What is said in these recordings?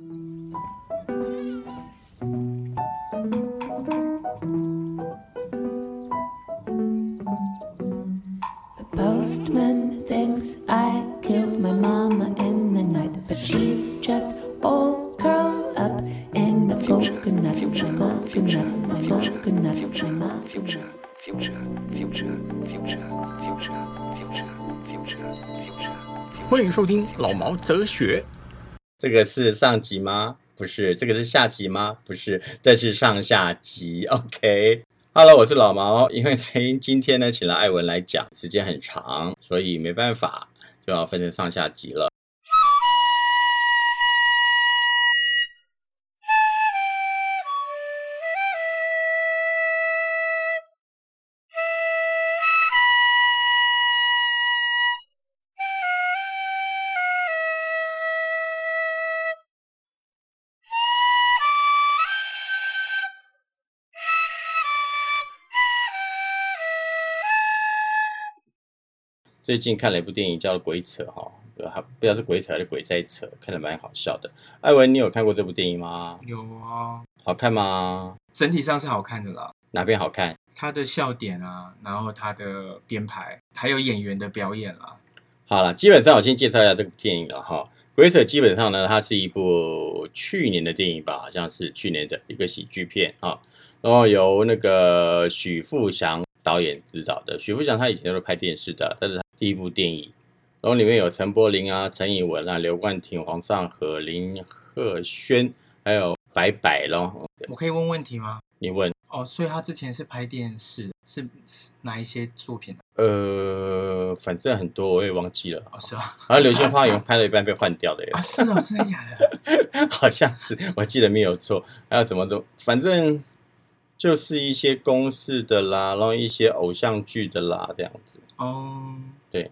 The postman thinks I killed my mama in the night, but she's just all curled up in a coconut, a coconut, a coconut, a coconut. future, future, future, future, future, future, future. 欢迎收听老毛哲学。这个是上集吗？不是，这个是下集吗？不是，这是上下集。OK，Hello，我是老毛。因为今今天呢，请了艾文来讲，时间很长，所以没办法，就要分成上下集了。最近看了一部电影叫《鬼扯》哈，不知道是鬼扯还是鬼在扯，看得蛮好笑的。艾文，你有看过这部电影吗？有啊，好看吗？整体上是好看的啦。哪边好看？他的笑点啊，然后他的编排，还有演员的表演啦。好了，基本上我先介绍一下这部电影了哈。鬼扯基本上呢，它是一部去年的电影吧，好像是去年的一个喜剧片啊。然后由那个许富祥导演指导的。许富祥他以前都是拍电视的，但是他第一部电影，然后里面有陈柏霖啊、陈以文啊、刘冠廷、黄尚和、林鹤轩，还有白百咯。我可以问问题吗？你问？哦，所以他之前是拍电视，是是哪一些作品？呃，反正很多我也忘记了。哦，是啊，好像《流星花园》拍了一半被换掉的耶。啊，是哦，真的假的？好像是，我记得没有错。还有什么都，反正就是一些公式的啦，然后一些偶像剧的啦，这样子。哦，对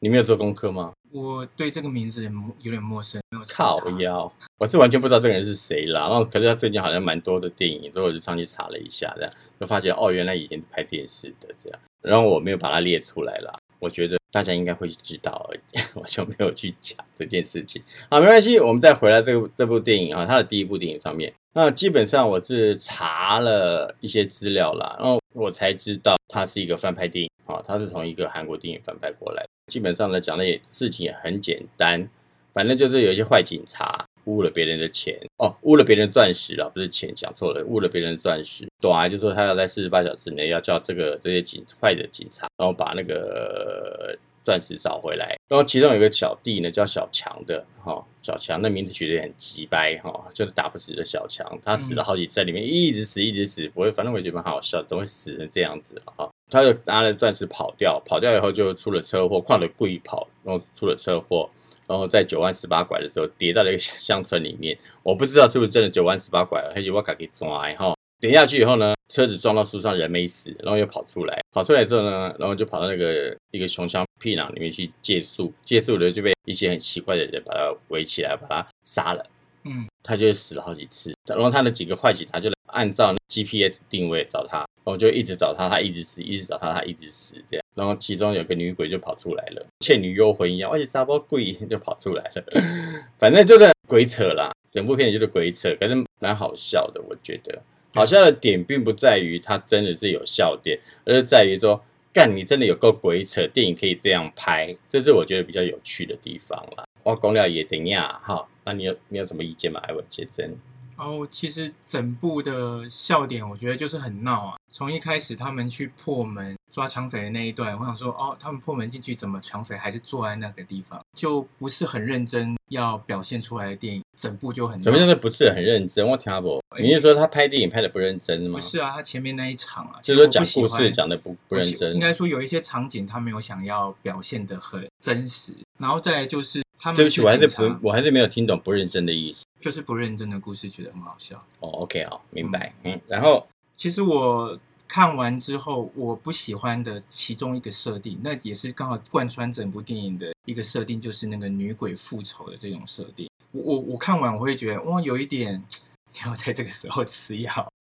你没有做功课吗？我对这个名字有有点陌生，没有查靠他腰，我是完全不知道这个人是谁啦。然后，可是他最近好像蛮多的电影，所以我就上去查了一下，这样就发现哦，原来以前拍电视的这样。然后我没有把它列出来啦，我觉得大家应该会知道而已，我就没有去讲这件事情。好，没关系，我们再回来这部这部电影啊，它的第一部电影上面，那基本上我是查了一些资料啦，然后我才知道它是一个翻拍电影啊，它是从一个韩国电影翻拍过来。基本上呢，讲的也事情也很简单，反正就是有一些坏警察污了别人的钱哦，污了别人钻石了，不是钱，讲错了，污了别人的钻石。短啊，就说他要在四十八小时内要叫这个这些警坏的警察，然后把那个钻石找回来。然后其中有一个小弟呢，叫小强的，哈、小强那名字取得很鸡掰，哈、就是打不死的小强，他死了好几次，在里面一直死，一直死。我反正我觉得蛮好笑，怎么会死成这样子哦？他就拿了钻石跑掉，跑掉以后就出了车祸，跨了故意跑，然后出了车祸，然后在九弯十八拐的时候跌到了一个乡村里面，我不知道是不是真的九弯十八拐，而且我卡给抓哈，跌下去以后呢，车子撞到树上，人没死，然后又跑出来，跑出来之后呢，然后就跑到那个一个穷乡僻壤里面去借宿，借宿的就被一些很奇怪的人把他围起来，把他杀了。嗯，他就死了好几次，然后他的几个坏警察就按照 GPS 定位找他，然后就一直找他，他一直死，一直找他，他一直死这样。然后其中有个女鬼就跑出来了，倩女幽魂一样，而且杂包鬼就跑出来了，反正就是鬼扯啦，整部片就是鬼扯，可是蛮好笑的，我觉得好笑的点并不在于它真的是有笑点，而是在于说。干，你真的有够鬼扯！电影可以这样拍，这是我觉得比较有趣的地方啦。我公了也等呀，哈，那你有你有什么意见吗？艾文先生？哦，其实整部的笑点，我觉得就是很闹啊。从一开始他们去破门抓抢匪的那一段，我想说，哦，他们破门进去怎么抢匪还是坐在那个地方，就不是很认真要表现出来的电影，整部就很闹怎么样的不是很认真？我听不，你是说他拍电影拍的不认真吗？不是啊，他前面那一场啊，就是说讲故事讲的不不认真应。该说有一些场景他没有想要表现的很真实，然后再来就是他们对不起，是我还是不，我还是没有听懂不认真的意思。就是不认真的故事，觉得很好笑。哦，OK，好，明白。嗯，然后其实我看完之后，我不喜欢的其中一个设定，那也是刚好贯穿整部电影的一个设定，就是那个女鬼复仇的这种设定。我我我看完我会觉得，哇，有一点 要在这个时候吃药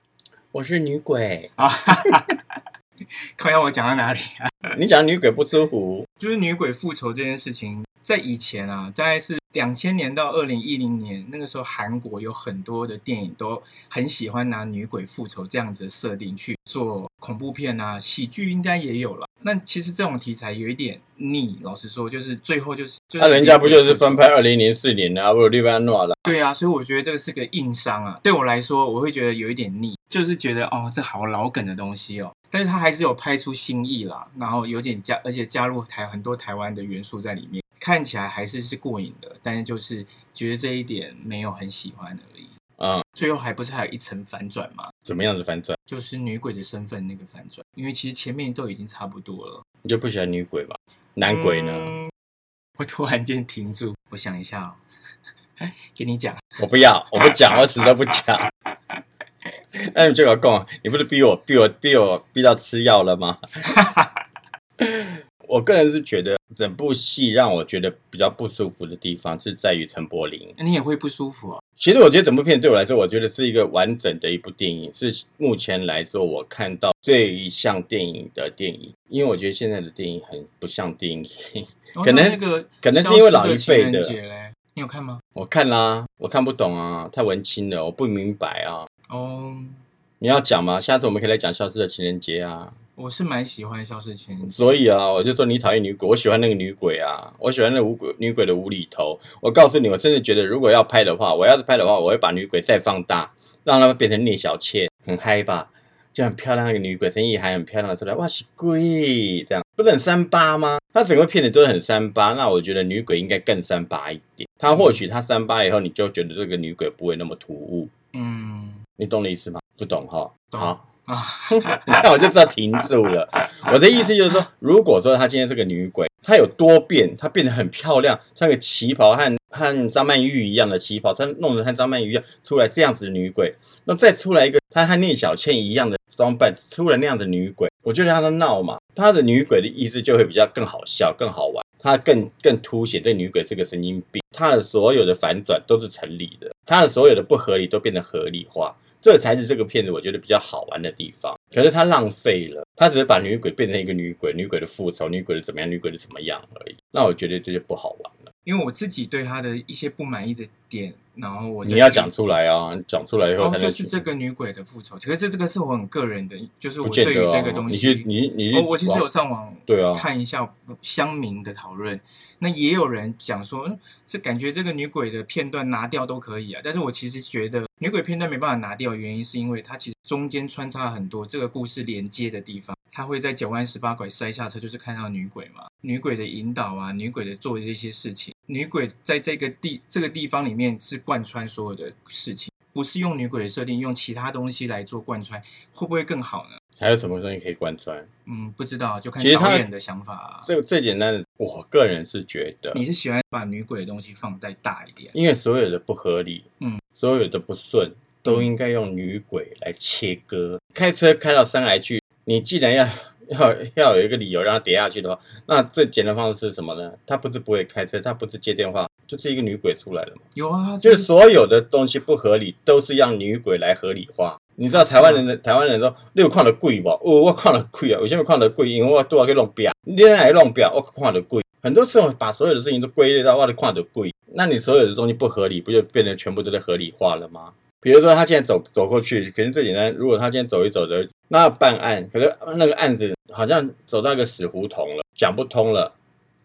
我是女鬼，啊！看要我讲到哪里啊？你讲女鬼不舒服，就是女鬼复仇这件事情，在以前啊，大概是两千年到二零一零年那个时候，韩国有很多的电影都很喜欢拿女鬼复仇这样子的设定去做恐怖片啊，喜剧应该也有了。那其实这种题材有一点腻，老实说，就是最后就是，就那、人家不就是翻拍？拍二零零四年的阿布利班诺了？对啊，所以我觉得这个是个硬伤啊。对我来说，我会觉得有一点腻，就是觉得哦，这好老梗的东西哦。但是他还是有拍出新意啦，然后有点加，而且加入台很多台湾的元素在里面，看起来还是是过瘾的。但是就是觉得这一点没有很喜欢而已。嗯，最后还不是还有一层反转吗？怎么样子反转？就是女鬼的身份那个反转，因为其实前面都已经差不多了。你就不喜欢女鬼吧？男鬼呢？嗯 我突然间停住，我想一下哦，给你讲，我不要，我不讲，我死都不讲。那你就要讲，你不是逼我、逼我、逼我、逼到吃药了吗？我个人是觉得整部戏让我觉得比较不舒服的地方是在于陈柏霖。你也会不舒服哦。其实我觉得整部片对我来说，我觉得是一个完整的一部电影，是目前来说我看到最像电影的电影。因为我觉得现在的电影很不像电影。哦可能那那个可能是因为老一辈的你有看吗？我看啦，我看不懂啊，太文青了，我不明白啊。哦，你要讲吗？下次我们可以来讲《消失的情人节》啊。我是蛮喜欢消失情人节，所以啊，我就说你讨厌女鬼，我喜欢那个女鬼啊，我喜欢那无鬼女鬼的无厘头。我告诉你，我甚至觉得，如果要拍的话，我要是拍的话，我会把女鬼再放大，让她们变成聂小倩，很嗨吧？就很漂亮那个女鬼，陈意还很漂亮的出来，哇，是鬼这样，不是很三八吗？她整个片子都是很三八，那我觉得女鬼应该更三八一点。她或许她三八以后，你就觉得这个女鬼不会那么突兀，嗯你懂我的意思吗？不懂哈？好。啊，你看我就知道停住了。我的意思就是说，如果说她今天这个女鬼，她有多变，她变得很漂亮，穿个旗袍和和张曼玉一样的旗袍，穿弄得和张曼玉一样出来这样子的女鬼，那再出来一个她和聂小倩一样的装扮，出了那样的女鬼，我就让她闹嘛。她的女鬼的意思就会比较更好笑、更好玩，她更更凸显这女鬼是个神经病，她的所有的反转都是成立的，她的所有的不合理都变得合理化。这才是这个片子我觉得比较好玩的地方。可是他浪费了，他只是把女鬼变成一个女鬼，女鬼的复仇，女鬼的怎么样，女鬼的怎么样而已。那我觉得这就不好玩。因为我自己对他的一些不满意的点，然后我你要讲出来啊，讲出来以后哦，才能。就是这个女鬼的复仇。可是这这个是我很个人的，就是我对于这个东西，去你你哦，我其实有上网对啊看一下乡民的讨论，那也有人讲说，嗯，这感觉这个女鬼的片段拿掉都可以啊。但是我其实觉得女鬼片段没办法拿掉，原因是因为它其实中间穿插很多这个故事连接的地方，它会在九弯十八拐塞下车，就是看到女鬼嘛，女鬼的引导啊，女鬼的做这些事情，女鬼在这个地这个地方里面是贯穿所有的事情。不是用女鬼的设定，用其他东西来做贯穿，会不会更好呢？还有什么东西可以贯穿？嗯，不知道，就看导演的想法、啊。这个最简单的，我个人是觉得，你是喜欢把女鬼的东西放再大一点？因为所有的不合理，嗯，所有的不顺，都应该用女鬼来切割。开车开到山来去，你既然要 要要有一个理由让他跌下去的话，那最简单的方式是什么呢？他不是不会开车，他不是接电话，就是一个女鬼出来了嘛。有啊，就是所有的东西不合理，都是让女鬼来合理化。你知道台湾人的台湾人说，你有看到鬼不？哦，我看到鬼啊！为什么看到鬼？因为我拄啊去弄表，你哪去弄表？我看到鬼。很多时候把所有的事情都归类到我的看到鬼，那你所有的东西不合理，不就变成全部都在合理化了吗？比如说他现在走走过去，可能最简单。如果他今天走一走的，那要办案，可是那个案子好像走到一个死胡同了，讲不通了。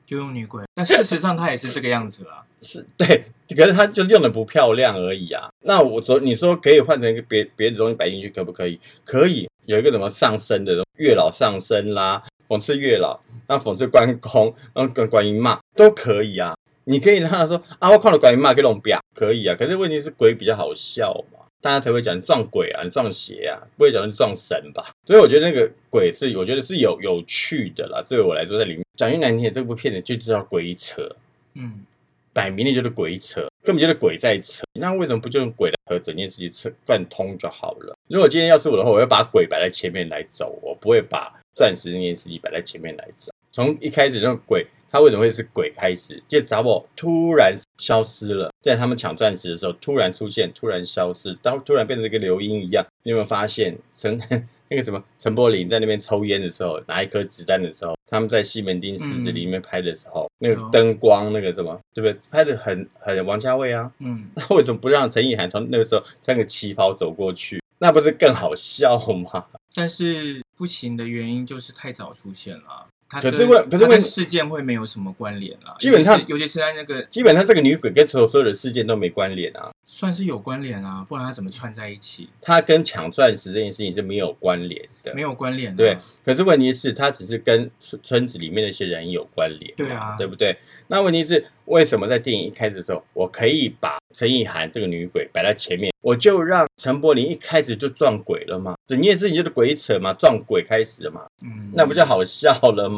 就用女鬼，但事实上他也是这个样子啦。是对，可是他就用的不漂亮而已啊。那我说，你说可以换成一个别别的东西摆进去，可不可以？可以，有一个什么上身的月老上身啦，讽刺月老，那讽刺关公，然后跟观音骂都可以啊。你可以让他说啊，我看了观音骂给弄表，可以啊。可是问题是鬼比较好笑嘛，大家才会讲你撞鬼啊，你撞邪啊，不会讲你撞神吧？所以我觉得那个鬼是，我觉得是有有趣的啦。对我来说，在里面讲句难听点，这部片子就知道鬼扯。嗯，摆明的就是鬼扯，根本就是鬼在扯。那为什么不就用鬼来和整件事情扯贯通就好了？如果今天要是我的话，我会把鬼摆在前面来走，我不会把钻石那件事情摆在前面来走。从一开始那个鬼，他为什么会是鬼开始？就找我突然消失了，在他们抢钻石的时候突然出现，突然消失，当突然变成一个流音一样。你有没有发现陈 那个什么陈柏霖在那边抽烟的时候，拿一颗子弹的时候，他们在西门町狮子里面拍的时候，那个灯光那个什么，对不对？拍的很很王家卫啊。嗯，那为什么不让陈意涵从那个时候穿个旗袍走过去？那不是更好笑吗？但是不行的原因就是太早出现了。他可是跟问可是问事件会没有什么关联啊，基本上尤其是在那个基本上这个女鬼跟所有所有的事件都没关联啊，算是有关联啊，不然她怎么串在一起？她跟抢钻石这件事情是没有关联的。没有关联、啊，对，可是问题是，她只是跟村村子里面那些人有关联，对啊对不对？那问题是，为什么在电影一开始的时候，我可以把陈意涵这个女鬼摆在前面，我就让陈柏霖一开始就撞鬼了嘛？整件事情就是鬼扯嘛，撞鬼开始了嘛，嗯，那不就好笑了吗？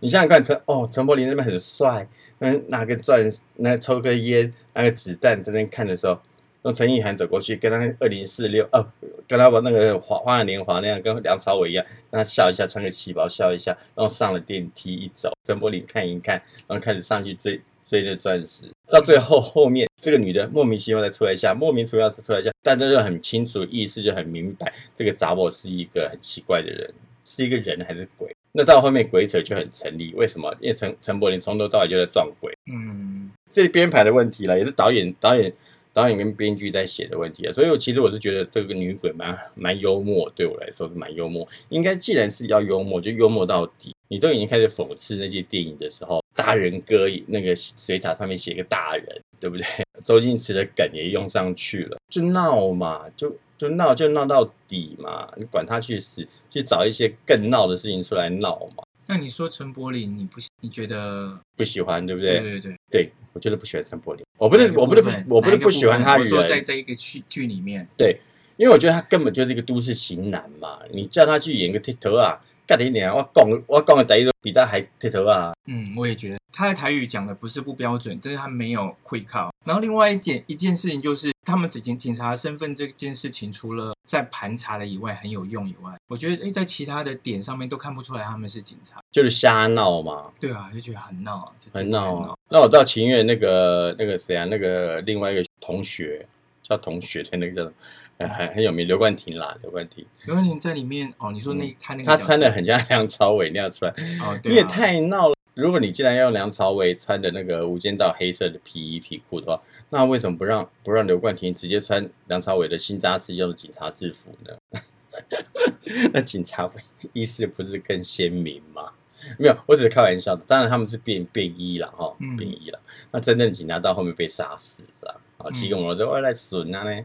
你想想看，陈哦，陈柏霖那边很帅，嗯，拿个钻，那抽个烟，拿个子弹在那边看的时候，让陈意涵走过去，跟他二零四六哦，跟他玩那个花花样年华那样，跟梁朝伟一样，让他笑一下，穿个旗袍笑一下，然后上了电梯一走，陈柏霖看一看，然后开始上去追追那钻石，到最后后面这个女的莫名其妙的出来一下，莫名其妙的出来一下，大家就很清楚意思就很明白，这个杂我是一个很奇怪的人，是一个人还是鬼？那到后面鬼扯就很成立，为什么？因为陈陈柏霖从头到尾就在撞鬼，嗯，这编排的问题了，也是导演导演导演跟编剧在写的问题啊。所以我其实我是觉得这个女鬼蛮蛮幽默，对我来说是蛮幽默。应该既然是要幽默，就幽默到底。你都已经开始讽刺那些电影的时候，大人哥那个水塔上面写个大人，对不对？周星驰的梗也用上去了，就闹嘛，就就闹就闹到底嘛，你管他去死，去找一些更闹的事情出来闹嘛。那你说陈柏霖，你不你觉得？不喜欢，对不对对？对对，对，我觉得不喜欢陈柏霖，我不是我不是我不是不喜欢他部分我说在人，这一个剧剧里面，对因为我觉得他根本就是一个都市型男嘛。你叫他去演个剃头啊，干你娘！我讲我讲的台语都比他还剃头啊。嗯，我也觉得他的台语讲的不是不标准，但是他没有会靠。然后另外一点一件事情就是，他们警警察身份这件事情，除了在盘查的以外很有用以外，我觉得诶在其他的点上面都看不出来他们是警察。就是瞎闹嘛，对啊，就觉得很闹啊，就很闹啊。那我到情愿那个那个谁啊，那个另外一个同学叫同学的那个叫什么，呃很很有名，刘冠廷啦，刘冠廷，刘冠廷在里面哦，你说那他那个他穿的很像梁朝伟那样出来，哦，对啊你也太闹了。如果你既然要用梁朝伟穿的那个《无间道》黑色的皮衣皮裤的话，那为什么不让不让刘冠廷直接穿梁朝伟的新扎式用的警察制服呢？那警察意识不是更鲜明吗？没有，我只是开玩笑的。当然他们是便便衣了哈嗯，便衣了。那真正警察到后面被杀死了啊，骑个摩托车外来损啊呢，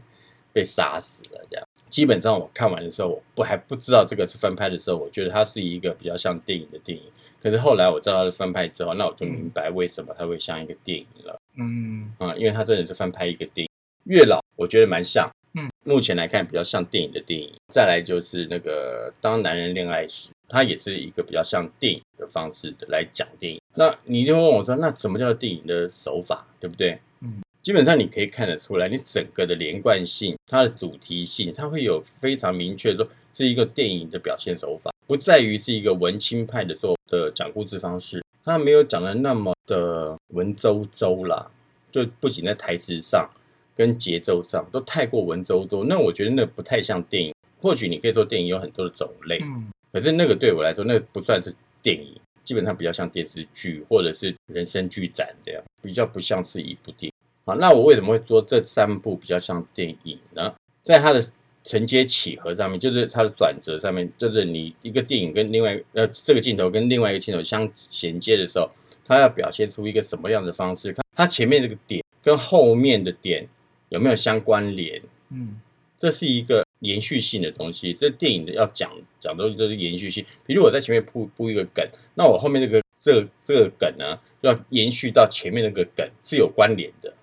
被杀死了这样。基本上我看完的时候，我不还不知道这个是翻拍的时候，我觉得它是一个比较像电影的电影。可是后来我知道它是翻拍之后，那我就明白为什么它会像一个电影了嗯啊，因为他真的是翻拍一个电影。月老我觉得蛮像，嗯，目前来看比较像电影的电影。再来就是那个当男人恋爱时，它也是一个比较像电影的方式的来讲电影。那你就问我说，那什么叫做电影的手法，对不对？嗯，基本上你可以看得出来，你整个的连贯性、它的主题性，它会有非常明确说是一个电影的表现手法，不在于是一个文青派的做的讲故事方式，它没有讲的那么的文绉绉啦，就不仅在台词上跟节奏上都太过文绉绉，那我觉得那不太像电影。或许你可以说电影有很多的种类，嗯可是那个对我来说，那个不算是电影，基本上比较像电视剧或者是人生剧展这样，比较不像是一部电影。好，那我为什么会说这三部比较像电影呢？在他的承接起合上面，就是它的转折上面，就是你一个电影跟另外呃这个镜头跟另外一个镜头相衔接的时候，它要表现出一个什么样的方式？看它前面这个点跟后面的点有没有相关联？嗯这是一个延续性的东西。这电影的要讲讲东西都是延续性。比如我在前面铺铺一个梗，那我后面这个这个这个梗呢，要延续到前面那个梗是有关联的，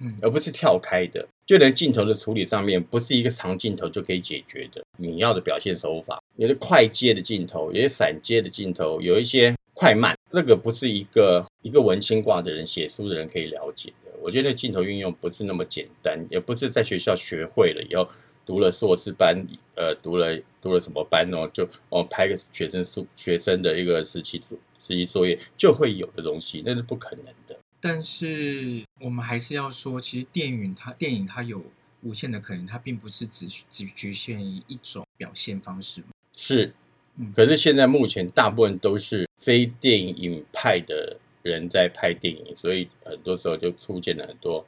嗯而不是跳开的。就连镜头的处理上面，不是一个长镜头就可以解决的。你要的表现手法，有的快接的镜头，有些散接的镜头，有一些快慢，这个不是一个一个文青挂的人、写书的人可以了解的。我觉得镜头运用不是那么简单，也不是在学校学会了以后读了硕士班，呃，读了读了什么班哦，就哦拍个学生书学生的一个实习作实习作业就会有的东西，那是不可能的。但是我们还是要说，其实电影它电影它有无限的可能，它并不是只只局限于一种表现方式。是嗯，可是现在目前大部分都是非电影派的人在拍电影，所以很多时候就出现了很多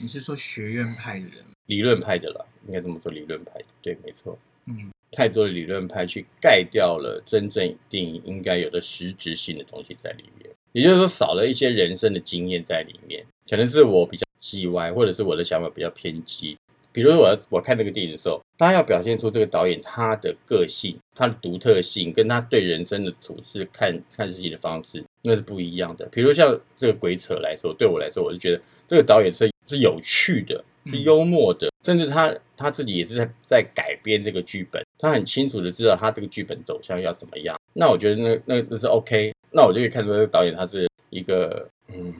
你是说学院派的人？理论派的了，应该这么说，理论派的，对，没错。嗯，太多的理论派去盖掉了真正电影应该有的实质性的东西在里面，也就是说少了一些人生的经验在里面。可能是我比较叽歪，或者是我的想法比较偏激。比如说我我看这个电影的时候，他要表现出这个导演他的个性、他的独特性，跟他对人生的处事、看看事情的方式，那是不一样的。比如像这个鬼扯来说，对我来说，我就觉得这个导演是是有趣的，是幽默的，甚至他他自己也是在在改编这个剧本，他很清楚的知道他这个剧本走向要怎么样。那我觉得那那那是 OK，那我就可以看出这个导演他是一个嗯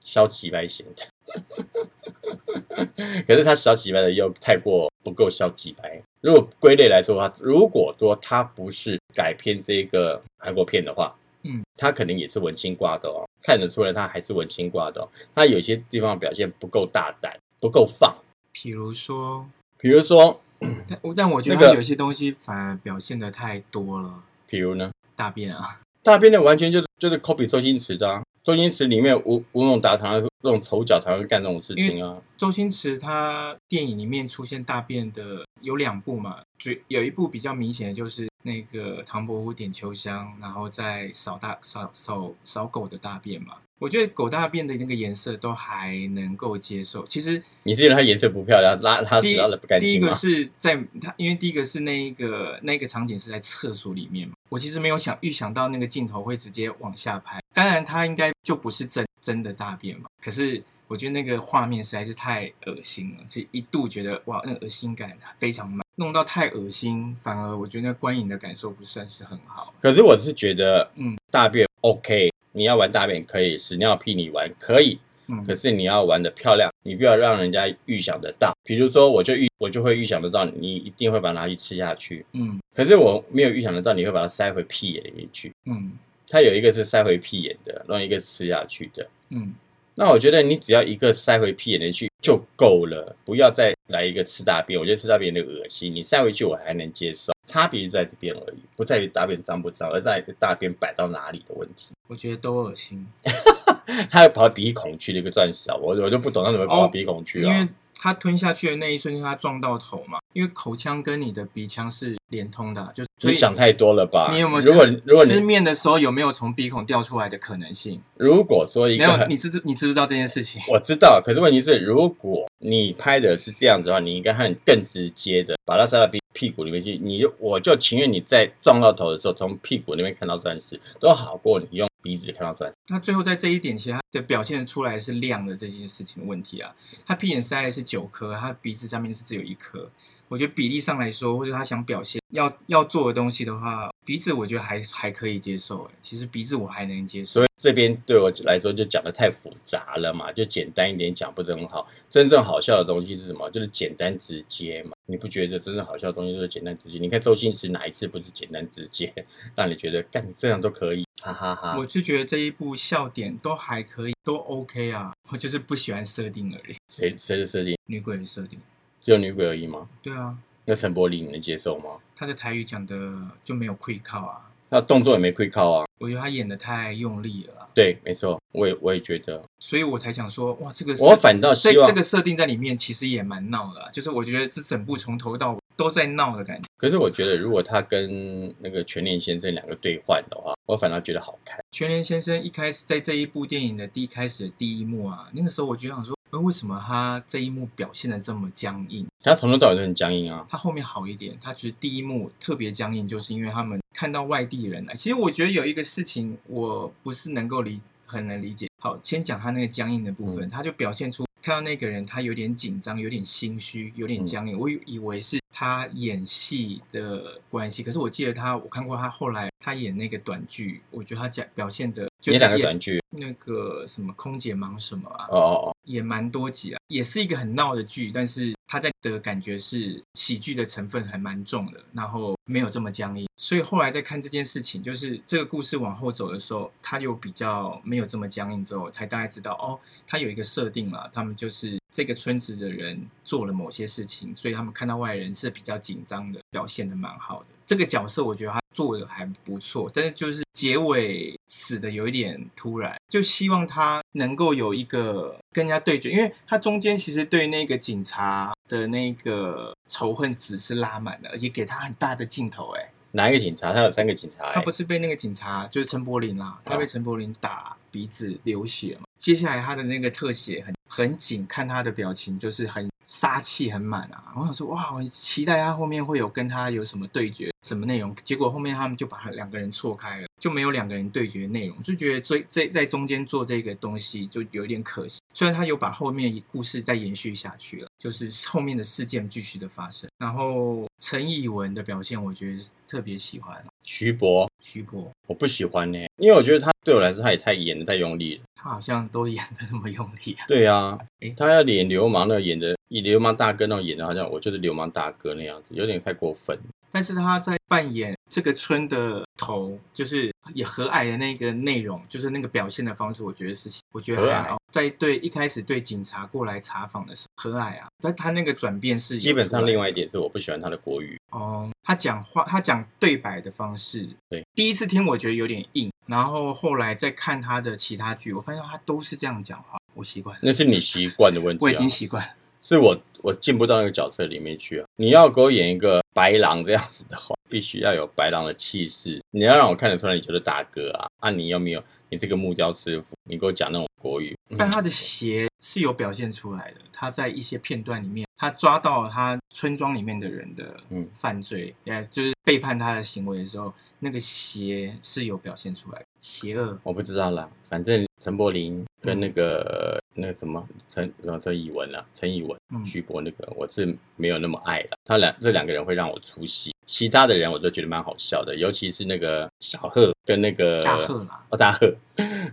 消极白型的。可是他小几白的又太过不够消极白。如果归类来说的话，如果说他不是改编这个韩国片的话，嗯，他可能也是文青挂的哦，看得出来他还是文青挂的哦。他有些地方表现不够大胆，不够放。比如说，比如说，但但我觉得他有些东西反而表现的太多了，比如呢，大便啊，大便的完全就是就是 copy 周星驰的、啊。周星驰里面吴吴孟达常常这种丑角常会干这种事情啊。周星驰他电影里面出现大便的有两部嘛，只有一部比较明显的就是那个唐伯虎点秋香，然后再扫大扫扫扫狗的大便嘛。我觉得狗大便的那个颜色都还能够接受。其实你是觉得它颜色不漂亮，拉拉屎拉的不干净第一个？是在它，因为第一个是那一个那个场景是在厕所里面嘛，我其实没有想预想到那个镜头会直接往下拍。当然，它应该就不是真真的大便嘛，可是我觉得那个画面实在是太恶心了，就一度觉得哇，那个恶心感非常满，弄到太恶心，反而我觉得那观影的感受不算是很好。可是我是觉得，嗯大便 OK，你要玩大便可以，屎尿屁你玩可以，嗯，可是你要玩的漂亮，你不要让人家预想得到。比如说，我就预我就会预想得到，你一定会把它拿去吃下去，嗯可是我没有预想得到你会把它塞回屁眼里面去。嗯它有一个是塞回屁眼的，另外一个是吃下去的。嗯，那我觉得你只要一个塞回屁眼里去就够了，不要再来一个吃大便。我觉得吃大便有点恶心，你塞回去我还能接受，差别就在这边而已，不在于大便脏不脏，而在于大便摆到哪里的问题。我觉得都恶心，他要跑到鼻孔去的一个钻石啊，我我就不懂他怎么跑到鼻孔去啊。他吞下去的那一瞬间，他撞到头嘛，因为口腔跟你的鼻腔是连通的啊，就所以你想太多了吧？你有没有如果如果吃面的时候有没有从鼻孔掉出来的可能性？如果说一没有，你知你知不知道这件事情？我知道，可是问题是，如果你拍的是这样子的话，你应该很更直接的把它塞到鼻屁股里面去。你就我就情愿你在撞到头的时候从屁股那边看到钻石，都好过你用鼻子看到钻石。他最后在这一点，其实他的表现出来是亮的这件事情的问题啊。他屁眼塞的是九颗，他鼻子上面是只有一颗。我觉得比例上来说，或者他想表现要要做的东西的话，鼻子我觉得还还可以接受。哎，其实鼻子我还能接受。所以这边对我来说就讲的太复杂了嘛，就简单一点讲不是很好。真正好笑的东西是什么？就是简单直接嘛。你不觉得真正好笑的东西就是简单直接？你看周星驰哪一次不是简单直接，让你觉得干这样都可以，哈哈哈我就觉得这一部笑点都还可以，都 OK 啊。我就是不喜欢设定而已，谁谁的设定？女鬼的设定。只有女鬼而已吗？对啊，那陈柏霖你能接受吗？他的台语讲的就没有愧靠啊，那动作也没亏靠啊。我觉得他演的太用力了啊、对，没错，我也我也觉得，所以我才想说，哇，这个我反倒这希望这个设定在里面其实也蛮闹的啊、就是我觉得这整部从头到尾都在闹的感觉。可是我觉得，如果他跟那个全联先生两个对换的话，我反倒觉得好看。全联先生一开始在这一部电影的第一开始的第一幕啊，那个时候我就想说，呃，为什么他这一幕表现的这么僵硬？他从头到尾都很僵硬啊。他后面好一点，他其实第一幕特别僵硬，就是因为他们看到外地人来。其实我觉得有一个事情我不是能够理很能理解。好，先讲他那个僵硬的部分，嗯他就表现出看到那个人他有点紧张，有点心虚，有点僵硬。我以以为是他演戏的关系，可是我记得他，我看过他后来他演那个短剧，我觉得他讲表现的就是演两个短剧，那个什么空姐忙什么啊，哦哦哦，也蛮多集啊，也是一个很闹的剧，但是他在的感觉是喜剧的成分还蛮重的，然后没有这么僵硬。所以后来在看这件事情，就是这个故事往后走的时候，他又比较没有这么僵硬，之后才大概知道哦，他有一个设定了，他们就是这个村子的人做了某些事情，所以他们看到外人是比较紧张的，表现的蛮好的。这个角色我觉得他做的还不错，但是就是结尾死的有一点突然，就希望他能够有一个跟人家对决，因为他中间其实对那个警察的那个仇恨值是拉满的，而且给他很大的镜头，哎，哪一个警察？他有三个警察、他欸不是被那个警察就是陈柏霖啦，他被陈柏霖打鼻子流血嘛，接下来他的那个特写很很紧，看他的表情就是很杀气很满啊。我想说哇，我期待他后面会有跟他有什么对决，什么内容。结果后面他们就把他两个人错开了，就没有两个人对决内容，就觉得最在在中间做这个东西就有点可惜。虽然他有把后面故事再延续下去了，就是后面的事件继续的发生。然后陈以文的表现，我觉得特别喜欢徐博，徐博。我不喜欢呢、因为我觉得他对我来说他也太演的太用力了。他好像都演的那么用力啊！对啊 诶，他要演流氓那演的，以流氓大哥那种演的，好像我就是流氓大哥那样子，有点太过分。但是他在扮演这个村的头，就是也和蔼的那个内容，就是那个表现的方式，我觉得是，我觉得还好。在对一开始对警察过来查访的时候，和蔼啊，但他那个转变是基本上，另外一点是我不喜欢他的国语，哦，他讲话，他讲对白的方式，对，第一次听我觉得有点硬，然后后来再看他的其他剧，我发现他都是这样讲话，我习惯了，那是你习惯的问题、啊。我已经习惯了。是我我进不到那个角色里面去啊！你要给我演一个白狼这样子的话，必须要有白狼的气势。你要让我看得出来你就是大哥啊！啊，你有没有你这个木雕师傅？你给我讲那种国语，但他的鞋是有表现出来的，他在一些片段里面，他抓到他村庄里面的人的嗯犯罪，也就是背叛他的行为的时候，那个邪是有表现出来的，邪恶。我不知道啦。反正陈柏霖跟那个、那个什么陈陈以文啊，陈以文、嗯徐博那个，我是没有那么爱的。他两这两个人会让我出戏，其他的人我都觉得蛮好笑的，尤其是那个小贺跟那个大贺嘛，哦大贺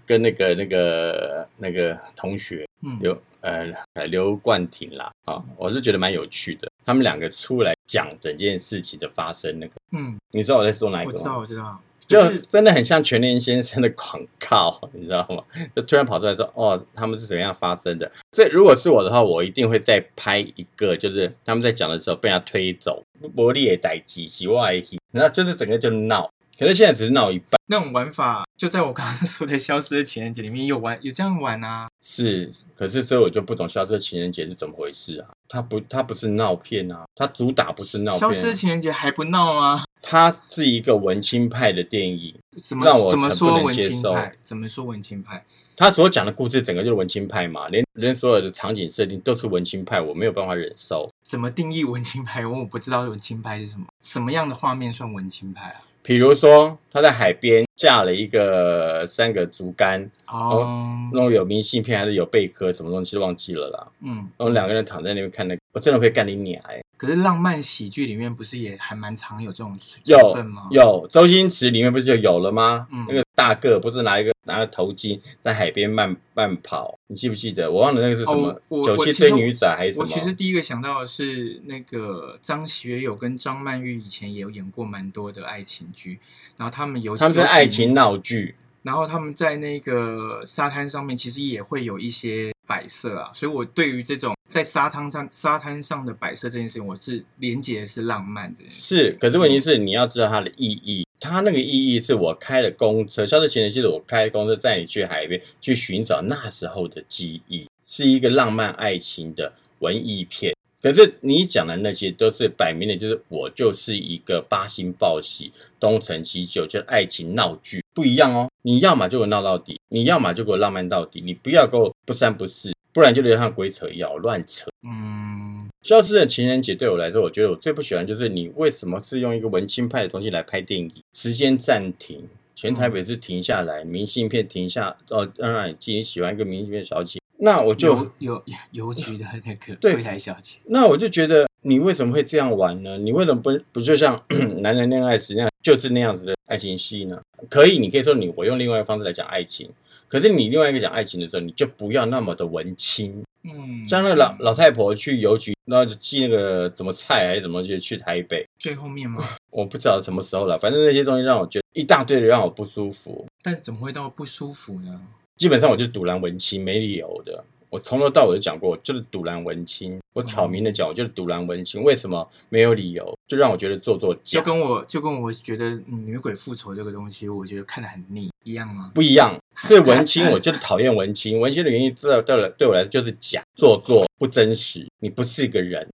跟那个那个那个同学。嗯，刘呃刘冠廷啦啊、我是觉得蛮有趣的。他们两个出来讲整件事情的发生，那个嗯，你知道我在说哪一个吗？我知道，我知道，就真的很像全联先生的广告，你知道吗？就突然跑出来说，哦，他们是怎么样发生的？这如果是我的话，我一定会再拍一个，就是他们在讲的时候被他推走，玻璃也逮鸡，洗外一，然后就是整个就闹。可是现在只是闹一半，那种玩法，就在我刚刚说的《消失的情人节》里面有玩，有这样玩啊。是，可是所以我就不懂《消失的情人节》是怎么回事啊？它不，它不是闹片啊，它主打不是闹片、消失情人节还不闹吗？它是一个文青派的电影，什么让我怎么说文青派？怎么说文青派？他所讲的故事整个就是文青派嘛，连连所有的场景设定都是文青派，我没有办法忍受。怎么定义文青派？我不知道文青派是什么，什么样的画面算文青派啊？比如说，他在海边架了一个三个竹竿，哦，那种有明信片还是有贝壳，什么东西忘记了啦。嗯，然后两个人躺在那边看那个，我真的会干你娘哎、可是浪漫喜剧里面不是也还蛮常有这种成有分吗？有，周星驰里面不是就有了吗？嗯那个大个不是拿一个拿个头巾在海边慢慢跑，你记不记得？我忘了那个是什么哦，九七追女仔还是什么？我其实第一个想到的是那个张学友跟张曼玉以前也有演过蛮多的爱情剧，然后他们有他们是爱情闹剧，然后他们在那个沙滩上面其实也会有一些摆设啊，所以我对于这种在沙滩上沙滩上的摆设这件事情，我是连接的是浪漫这件事。是，可是问题是你要知道它的意义。它那个意义是我开了公车，消失情人节我开公车载你去海边去寻找那时候的记忆，是一个浪漫爱情的文艺片。可是你讲的那些都是摆明的，就是我就是一个八星报喜、东成西就，就爱情闹剧，不一样哦。你要么就给我闹到底，你要么就给我浪漫到底，你不要给我不三不四，不然就得像鬼扯一样乱扯。嗯，消失的情人节对我来说，我觉得我最不喜欢就是你为什么是用一个文青派的东西来拍电影？时间暂停，全台北是停下来，明信片停下，哦，让你记你喜欢一个明信片小姐，那我就邮邮 邮局的那个对柜台小姐，那我就觉得你为什么会这样玩呢？你为什么不不就像 男人恋爱时那样，就是那样子的爱情戏呢？可以，你可以说你我用另外一个方式来讲爱情，可是你另外一个讲爱情的时候，你就不要那么的文青。嗯，像那个老老太婆去邮局，然后就寄那个什么菜还是什么，就去台北。最后面吗？我不知道什么时候了，反正那些东西让我觉得一大堆的让我不舒服。但怎么会到不舒服呢？基本上我就堵拦文青，没理由的。我从头到尾都讲过，就是赌蓝文青。我挑明的讲，我就是赌蓝文青。为什么？没有理由，就让我觉得做作就，跟我就跟我觉得、嗯女鬼复仇这个东西，我觉得看得很腻一样吗？不一样。所以文青，我就是讨厌文青。文青的原因，知道对我对我来说就是假、做作、不真实。你不是一个人，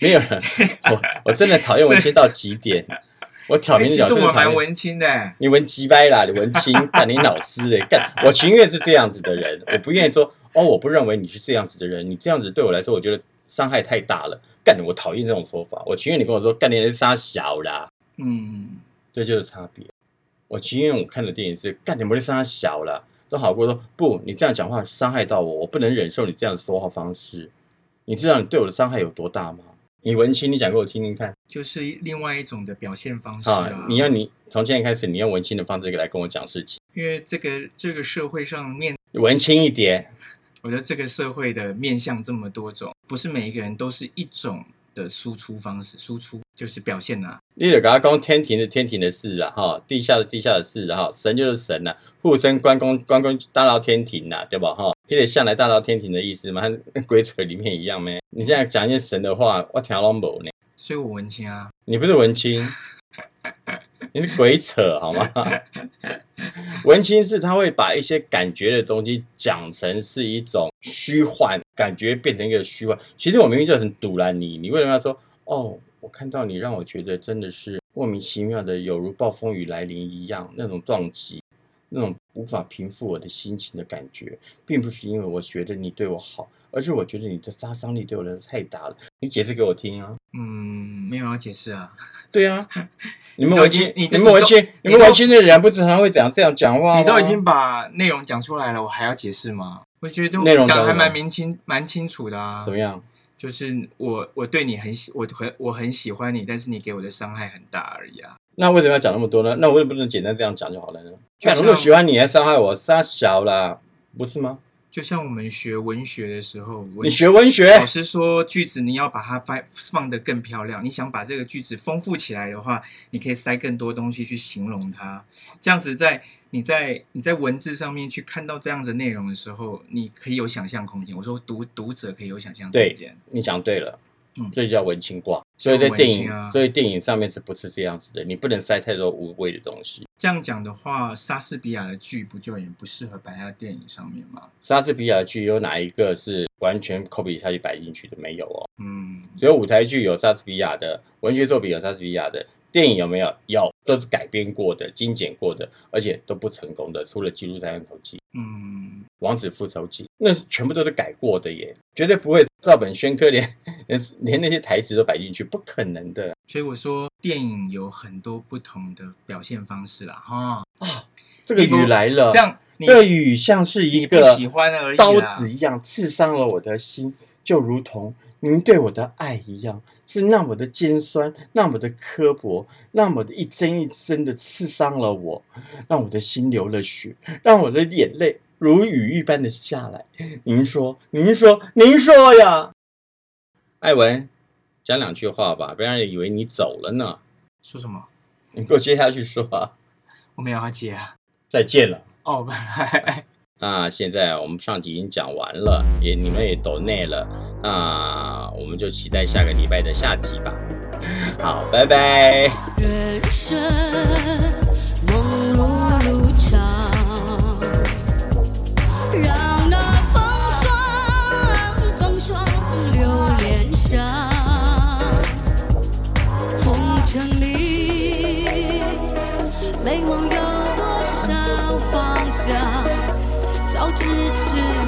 没有人。我我真的讨厌文青到极点。我挑明的讲，其实我蛮文青的，你文鸡掰啦，你文青，干你老师嘞，干！我情愿是这样子的人，我不愿意说哦，我不认为你是这样子的人，你这样子对我来说，我觉得伤害太大了，干！我讨厌这种说法，我情愿你跟我说干你人杀小啦，嗯，这就是差别。我情愿我看的电影是干你们的杀小啦，都好过说不，你这样讲话伤害到我，我不能忍受你这样的说话方式，你知道你对我的伤害有多大吗？你文青，你讲给我听听看。就是另外一种的表现方式你要你从现在开始，你用文青的方式来跟我讲事情，因为这个这个社会上面，文青一点。我觉得这个社会的面向这么多种，不是每一个人都是一种的输出方式，输出就是表现啊。你得给他讲天庭的天庭的事啊，哈，地下的地下的事啊，哈，神就是神呐、护身关公关公大闹天庭呐、对吧？哈，你得向来大闹天庭的意思嘛，和鬼扯里面一样咩？你现在讲一些神的话，我听拢无呢。所以我文青啊，你不是文青，你是鬼扯好吗？文青是他会把一些感觉的东西讲成是一种虚幻，感觉变成一个虚幻。其实我明明就很堵拦你，你为什么要说哦？我看到你，让我觉得真的是莫名其妙的，有如暴风雨来临一样，那种撞击，那种无法平复我的心情的感觉，并不是因为我觉得你对我好，而是我觉得你的杀伤力对我来说太大了。你解释给我听啊！嗯，没有要解释啊。对啊，你们都已文青，你你们文青，你们文青的人不是常会讲这样讲话吗？你都已经把内容讲出来了，我还要解释吗？我觉得内容讲的还蛮明清蛮清楚的啊怎。么样？就是我我对你很喜，我很我很喜欢你，但是你给我的伤害很大而已啊。那为什么要讲那么多呢？那我为什么不能简单这样讲就好了呢？就，如果喜欢你还伤害我，杀小啦，不是吗？就像我们学文学的时候，你学文学老，师说句子你要把它放放得更漂亮，你想把这个句子丰富起来的话，你可以塞更多东西去形容它。这样子在你在你在文字上面去看到这样子内容的时候，你可以有想象空间。我说读读者可以有想象空对间。你讲对了，嗯这就叫文青挂。所以在电影，啊所以电影上面是不是这样子的？你不能塞太多无谓的东西。这样讲的话，莎士比亚的剧不就也不适合摆在电影上面吗？莎士比亚的剧有哪一个是完全 copy 下去摆进去的？没有哦。嗯，只有舞台剧有莎士比亚的，文学作品有莎士比亚的，电影有没有？有，都是改编过的、精简过的，而且都不成功的，除了《记录山头记》《嗯，王子复仇记》，那全部都是改过的耶，绝对不会照本宣科连，连连那些台词都摆进去，不可能的。所以我说电影有很多不同的表现方式啦，哈。这个雨来了，这样你这个雨像是一个喜欢而已刀子一样刺伤了我的心，就如同您对我的爱一样，是那么的尖酸，那么的刻薄，那么的一针一针的刺伤了我，让我的心流了血，让我的眼泪如雨一般的下来。您说，您说，您说呀，艾文，讲两句话吧，不然人以为你走了呢。说什么？你给我接下去说啊，我没有要接啊。再见了。哦，拜拜。那现在我们上集已经讲完了，也你们也抖内了，那我们就期待下个礼拜的下集吧。好，拜拜。人生梦如如常，让那风霜风霜留脸上。失去？